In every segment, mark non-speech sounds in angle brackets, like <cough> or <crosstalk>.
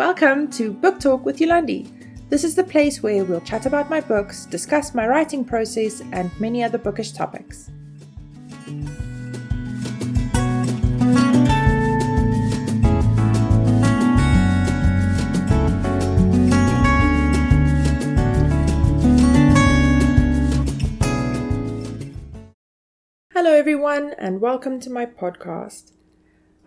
Welcome to Book Talk with Yolandi. This is the place where we'll chat about my books, discuss my writing process, and many other bookish topics. Hello, everyone, and welcome to my podcast.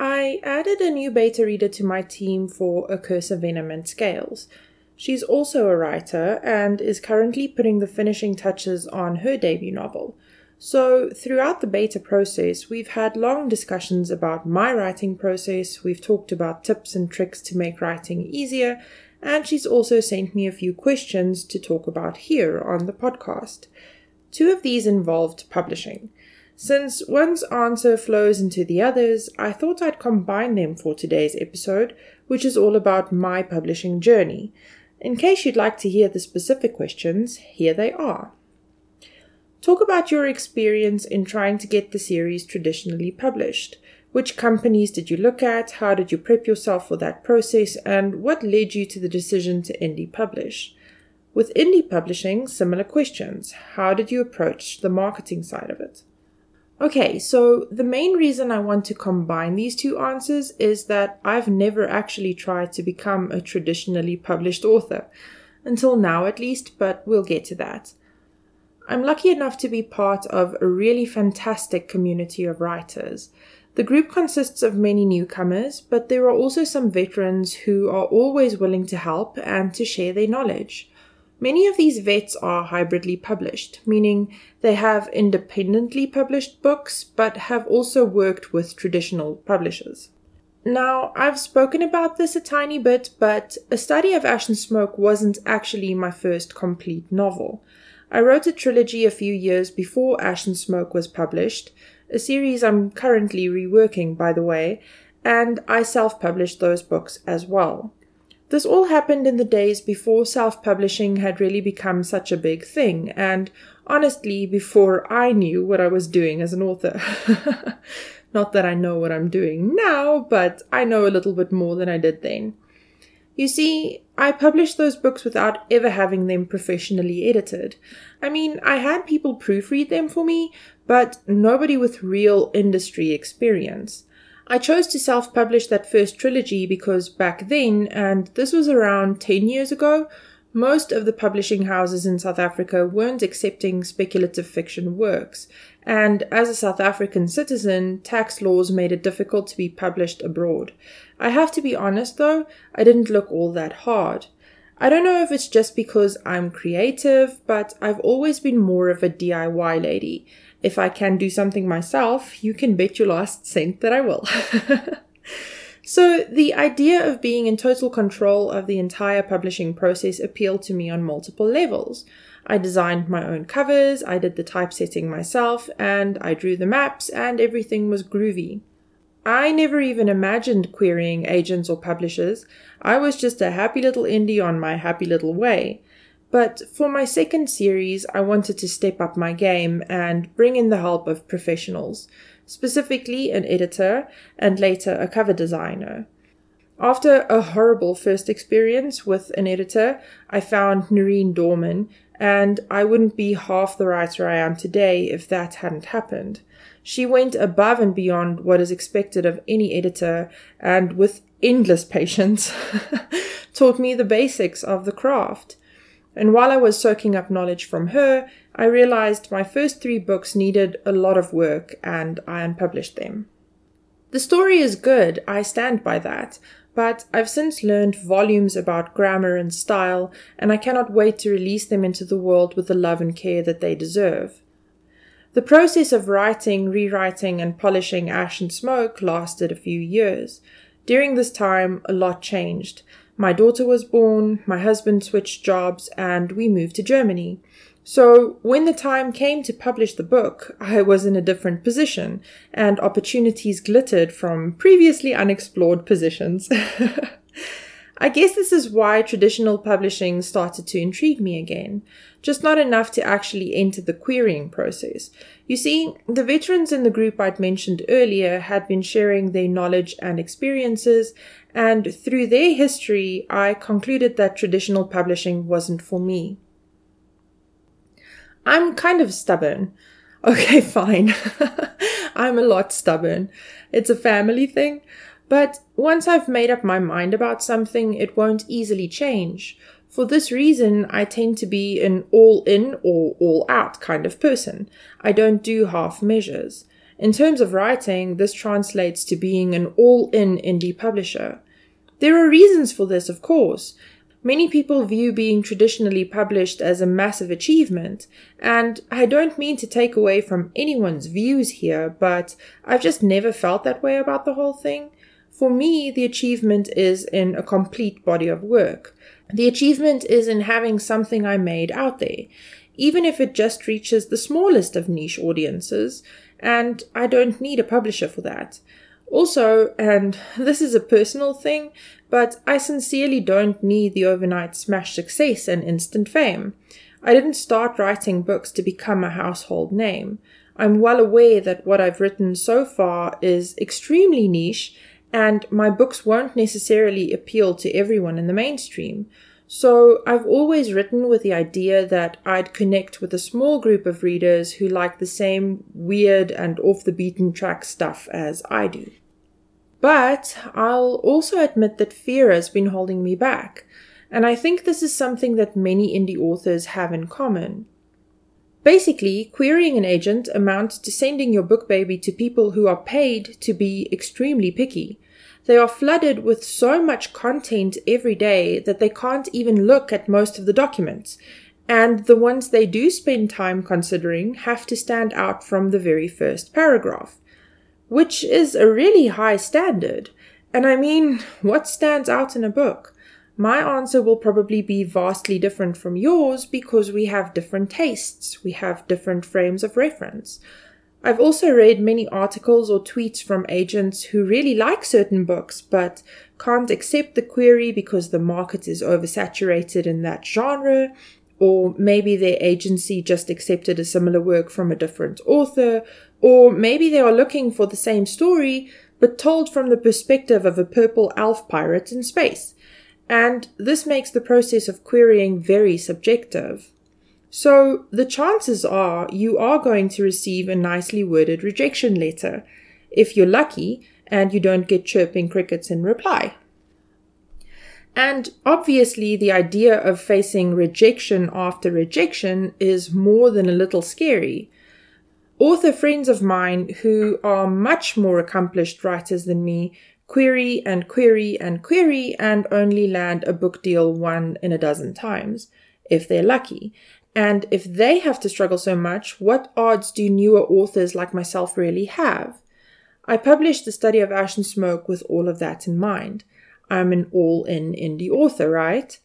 I added a new beta reader to my team for A Curse of Venom and Scales. She's also a writer and is currently putting the finishing touches on her debut novel. So, throughout the beta process, we've had long discussions about my writing process, we've talked about tips and tricks to make writing easier, and she's also sent me a few questions to talk about here on the podcast. Two of these involved publishing. Since one's answer flows into the others, I thought I'd combine them for today's episode, which is all about my publishing journey. In case you'd like to hear the specific questions, here they are. Talk about your experience in trying to get the series traditionally published. Which companies did you look at? How did you prep yourself for that process? And what led you to the decision to indie publish? With indie publishing, similar questions. How did you approach the marketing side of it? Okay, so the main reason I want to combine these two answers is that I've never actually tried to become a traditionally published author. Until now, at least, but we'll get to that. I'm lucky enough to be part of a really fantastic community of writers. The group consists of many newcomers, but there are also some veterans who are always willing to help and to share their knowledge. Many of these vets are hybridly published, meaning they have independently published books but have also worked with traditional publishers. Now, I've spoken about this a tiny bit, but A Study of Ash and Smoke wasn't actually my first complete novel. I wrote a trilogy a few years before Ash and Smoke was published, a series I'm currently reworking, by the way, and I self published those books as well. This all happened in the days before self publishing had really become such a big thing, and honestly, before I knew what I was doing as an author. <laughs> Not that I know what I'm doing now, but I know a little bit more than I did then. You see, I published those books without ever having them professionally edited. I mean, I had people proofread them for me, but nobody with real industry experience. I chose to self publish that first trilogy because back then, and this was around 10 years ago, most of the publishing houses in South Africa weren't accepting speculative fiction works, and as a South African citizen, tax laws made it difficult to be published abroad. I have to be honest though, I didn't look all that hard. I don't know if it's just because I'm creative, but I've always been more of a DIY lady, if I can do something myself, you can bet your last cent that I will. <laughs> so, the idea of being in total control of the entire publishing process appealed to me on multiple levels. I designed my own covers, I did the typesetting myself, and I drew the maps, and everything was groovy. I never even imagined querying agents or publishers. I was just a happy little indie on my happy little way. But for my second series, I wanted to step up my game and bring in the help of professionals, specifically an editor and later a cover designer. After a horrible first experience with an editor, I found Noreen Dorman, and I wouldn't be half the writer I am today if that hadn't happened. She went above and beyond what is expected of any editor, and with endless <laughs> patience, <laughs> taught me the basics of the craft. And while I was soaking up knowledge from her, I realized my first three books needed a lot of work and I unpublished them. The story is good, I stand by that, but I've since learned volumes about grammar and style, and I cannot wait to release them into the world with the love and care that they deserve. The process of writing, rewriting, and polishing Ash and Smoke lasted a few years. During this time, a lot changed. My daughter was born, my husband switched jobs, and we moved to Germany. So, when the time came to publish the book, I was in a different position, and opportunities glittered from previously unexplored positions. <laughs> I guess this is why traditional publishing started to intrigue me again, just not enough to actually enter the querying process. You see, the veterans in the group I'd mentioned earlier had been sharing their knowledge and experiences, and through their history, I concluded that traditional publishing wasn't for me. I'm kind of stubborn. <laughs> Okay, fine. <laughs> I'm a lot stubborn. It's a family thing. But once I've made up my mind about something, it won't easily change. For this reason, I tend to be an all in or all out kind of person. I don't do half measures. In terms of writing, this translates to being an all in indie publisher. There are reasons for this, of course. Many people view being traditionally published as a massive achievement, and I don't mean to take away from anyone's views here, but I've just never felt that way about the whole thing. For me, the achievement is in a complete body of work. The achievement is in having something I made out there, even if it just reaches the smallest of niche audiences, and I don't need a publisher for that. Also, and <laughs> this is a personal thing, but I sincerely don't need the overnight smash success and instant fame. I didn't start writing books to become a household name. I'm well aware that what I've written so far is extremely niche, and my books won't necessarily appeal to everyone in the mainstream. So I've always written with the idea that I'd connect with a small group of readers who like the same weird and off the beaten track stuff as I do. But I'll also admit that fear has been holding me back, and I think this is something that many indie authors have in common. Basically, querying an agent amounts to sending your book baby to people who are paid to be extremely picky they are flooded with so much content every day that they can't even look at most of the documents. And the ones they do spend time considering have to stand out from the very first paragraph, which is a really high standard. And I mean, what stands out in a book? My answer will probably be vastly different from yours because we have different tastes, we have different frames of reference. I've also read many articles or tweets from agents who really like certain books but can't accept the query because the market is oversaturated in that genre, or maybe their agency just accepted a similar work from a different author, or maybe they are looking for the same story but told from the perspective of a purple elf pirate in space. And this makes the process of querying very subjective. So the chances are you are going to receive a nicely worded rejection letter if you're lucky and you don't get chirping crickets in reply. And obviously, the idea of facing rejection after rejection is more than a little scary. Author friends of mine who are much more accomplished writers than me query and query and query and only land a book deal one in a dozen times, if they're lucky. And if they have to struggle so much, what odds do newer authors like myself really have? I published the study of ash and smoke with all of that in mind. I'm an all in indie author, right?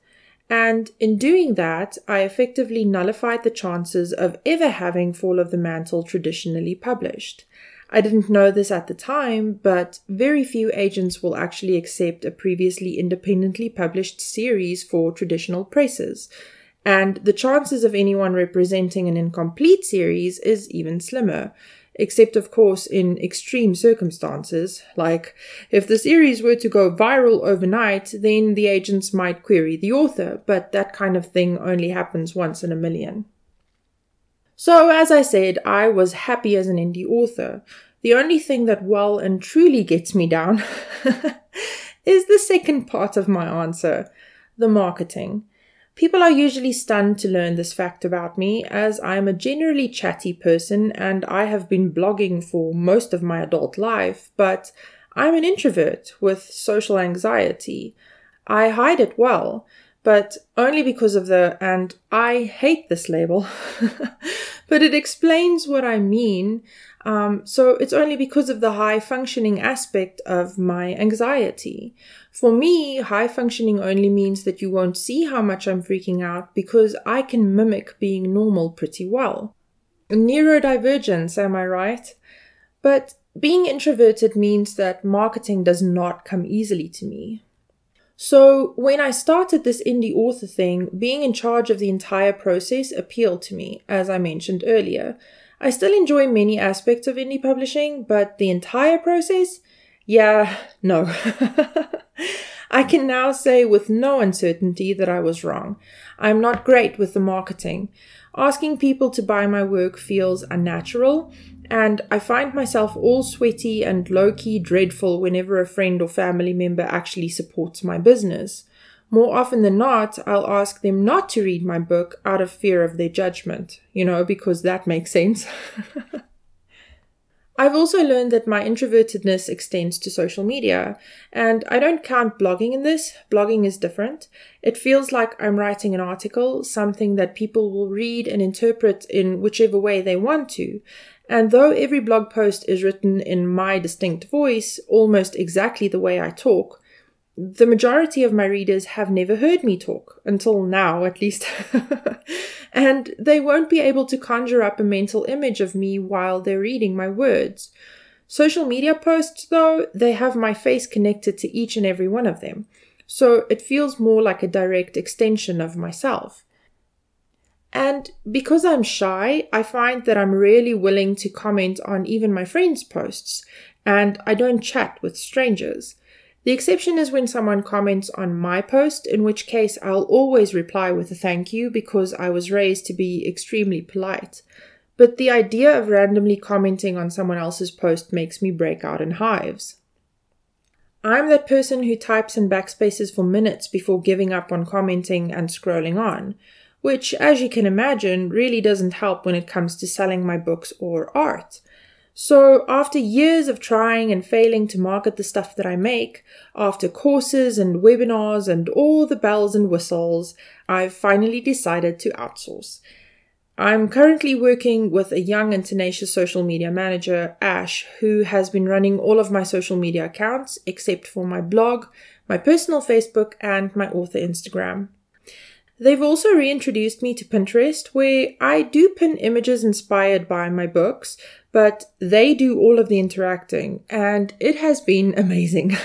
And in doing that, I effectively nullified the chances of ever having Fall of the Mantle traditionally published. I didn't know this at the time, but very few agents will actually accept a previously independently published series for traditional presses and the chances of anyone representing an incomplete series is even slimmer, except of course in extreme circumstances, like if the series were to go viral overnight, then the agents might query the author, but that kind of thing only happens once in a million. So, as I said, I was happy as an indie author. The only thing that well and truly gets me down <laughs> is the second part of my answer the marketing. People are usually stunned to learn this fact about me, as I am a generally chatty person and I have been blogging for most of my adult life, but I'm an introvert with social anxiety. I hide it well, but only because of the, and I hate this label, <laughs> but it explains what I mean. Um, so it's only because of the high functioning aspect of my anxiety. For me, high functioning only means that you won't see how much I'm freaking out because I can mimic being normal pretty well. Neurodivergence, am I right? But being introverted means that marketing does not come easily to me. So, when I started this indie author thing, being in charge of the entire process appealed to me, as I mentioned earlier. I still enjoy many aspects of indie publishing, but the entire process? Yeah, no. <laughs> I can now say with no uncertainty that I was wrong. I'm not great with the marketing. Asking people to buy my work feels unnatural, and I find myself all sweaty and low key dreadful whenever a friend or family member actually supports my business. More often than not, I'll ask them not to read my book out of fear of their judgment, you know, because that makes sense. <laughs> I've also learned that my introvertedness extends to social media, and I don't count blogging in this. Blogging is different. It feels like I'm writing an article, something that people will read and interpret in whichever way they want to. And though every blog post is written in my distinct voice, almost exactly the way I talk, the majority of my readers have never heard me talk, until now at least. <laughs> and they won't be able to conjure up a mental image of me while they're reading my words. Social media posts, though, they have my face connected to each and every one of them, so it feels more like a direct extension of myself. And because I'm shy, I find that I'm really willing to comment on even my friends' posts, and I don't chat with strangers. The exception is when someone comments on my post, in which case I'll always reply with a thank you because I was raised to be extremely polite. But the idea of randomly commenting on someone else's post makes me break out in hives. I'm that person who types in backspaces for minutes before giving up on commenting and scrolling on, which, as you can imagine, really doesn't help when it comes to selling my books or art. So, after years of trying and failing to market the stuff that I make, after courses and webinars and all the bells and whistles, I've finally decided to outsource. I'm currently working with a young and tenacious social media manager, Ash, who has been running all of my social media accounts except for my blog, my personal Facebook, and my author Instagram. They've also reintroduced me to Pinterest, where I do pin images inspired by my books, but they do all of the interacting, and it has been amazing.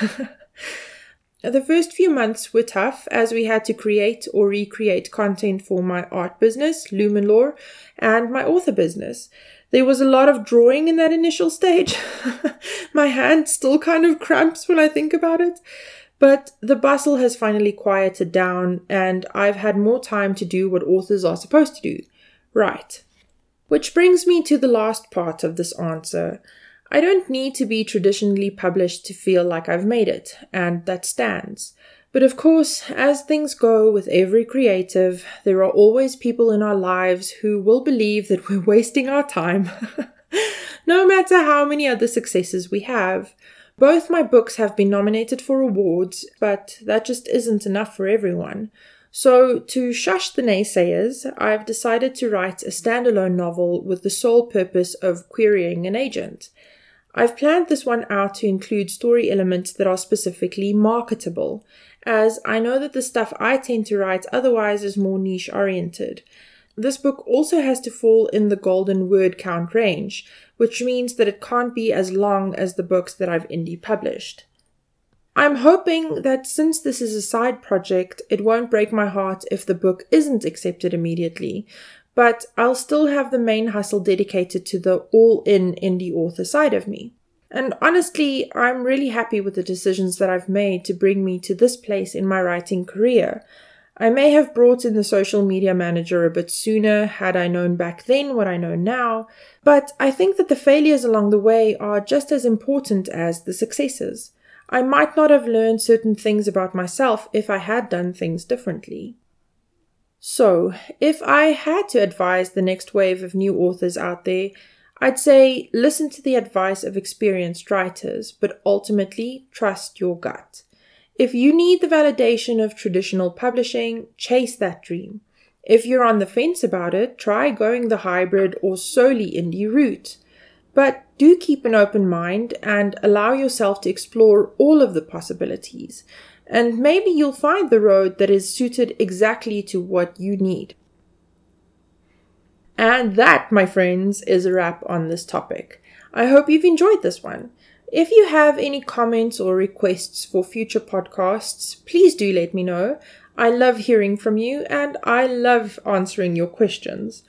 <laughs> the first few months were tough as we had to create or recreate content for my art business, Lumenlore, and my author business. There was a lot of drawing in that initial stage. <laughs> my hand still kind of cramps when I think about it. But the bustle has finally quieted down, and I've had more time to do what authors are supposed to do write. Which brings me to the last part of this answer. I don't need to be traditionally published to feel like I've made it, and that stands. But of course, as things go with every creative, there are always people in our lives who will believe that we're <laughs> wasting our time, <laughs> no matter how many other successes we have. Both my books have been nominated for awards, but that just isn't enough for everyone. So, to shush the naysayers, I've decided to write a standalone novel with the sole purpose of querying an agent. I've planned this one out to include story elements that are specifically marketable, as I know that the stuff I tend to write otherwise is more niche oriented. This book also has to fall in the golden word count range, which means that it can't be as long as the books that I've indie published. I'm hoping that since this is a side project, it won't break my heart if the book isn't accepted immediately, but I'll still have the main hustle dedicated to the all in indie author side of me. And honestly, I'm really happy with the decisions that I've made to bring me to this place in my writing career. I may have brought in the social media manager a bit sooner had I known back then what I know now, but I think that the failures along the way are just as important as the successes. I might not have learned certain things about myself if I had done things differently. So, if I had to advise the next wave of new authors out there, I'd say listen to the advice of experienced writers, but ultimately trust your gut. If you need the validation of traditional publishing, chase that dream. If you're on the fence about it, try going the hybrid or solely indie route. But do keep an open mind and allow yourself to explore all of the possibilities. And maybe you'll find the road that is suited exactly to what you need. And that, my friends, is a wrap on this topic. I hope you've enjoyed this one. If you have any comments or requests for future podcasts, please do let me know. I love hearing from you and I love answering your questions.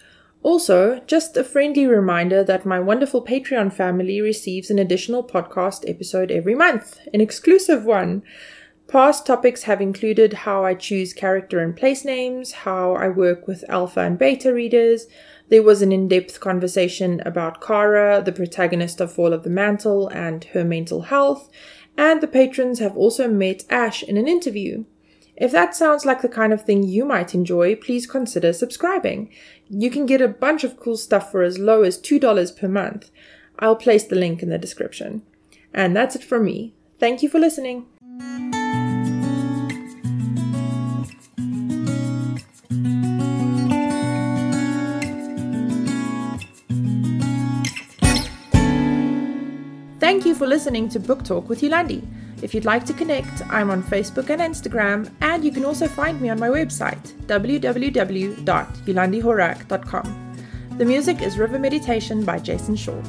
Also, just a friendly reminder that my wonderful Patreon family receives an additional podcast episode every month, an exclusive one. Past topics have included how I choose character and place names, how I work with alpha and beta readers. There was an in depth conversation about Kara, the protagonist of Fall of the Mantle, and her mental health. And the patrons have also met Ash in an interview. If that sounds like the kind of thing you might enjoy, please consider subscribing. You can get a bunch of cool stuff for as low as $2 per month. I'll place the link in the description. And that's it from me. Thank you for listening. Thank you for listening to Book Talk with Yolandi. If you'd like to connect, I'm on Facebook and Instagram, and you can also find me on my website, www.yolandihorak.com. The music is River Meditation by Jason Shaw.